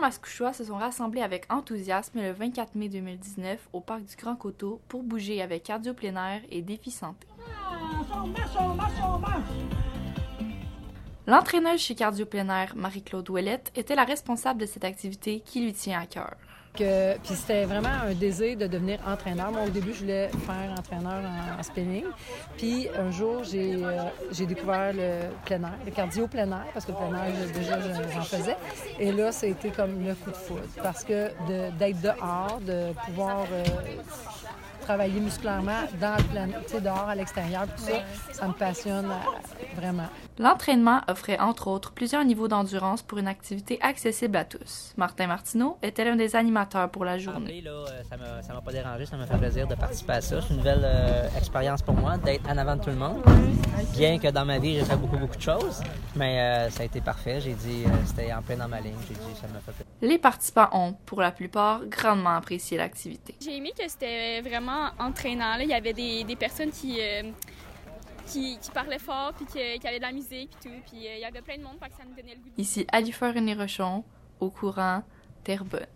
Mascouchois se sont rassemblés avec enthousiasme le 24 mai 2019 au parc du Grand Coteau pour bouger avec cardio plein et défi santé. L'entraîneuse chez Cardio plein Marie-Claude Ouellette, était la responsable de cette activité qui lui tient à cœur. Puis c'était vraiment un désir de devenir entraîneur. Moi, au début, je voulais faire entraîneur en, spinning. Puis un jour, j'ai euh, j'ai découvert le plein air, le cardio plein air, parce que le plein air, déjà, j'en faisais. Et là, ça a été comme le coup de foudre. Parce que d'être dehors, de pouvoir euh, travailler musculairement dans le plan, dehors, à l'extérieur, tout ça, ça me passionne euh, vraiment. L'entraînement offrait entre autres plusieurs niveaux d'endurance pour une activité accessible à tous. Martin Martineau était l'un des animateurs pour la journée. Là, euh, ça ne m'a pas dérangé, ça m'a fait plaisir de participer à ça. C'est une nouvelle euh, expérience pour moi d'être en avant de tout le monde. Bien que dans ma vie, j'ai fait beaucoup, beaucoup de choses, mais ça a été parfait. J'ai dit, c'était en plein dans ma ligne. J'ai dit, ça m'a fait plaisir. Les participants ont, pour la plupart, grandement apprécié l'activité. J'ai aimé que c'était vraiment entraînant. Il y avait des, personnes euh, qui, qui, parlaient fort, puis qui, avaient de la musique, puis tout. Puis euh, il y avait plein de monde, que ça me donnait le goût. Ici Alifa René Rochon, au courant, Terrebonne.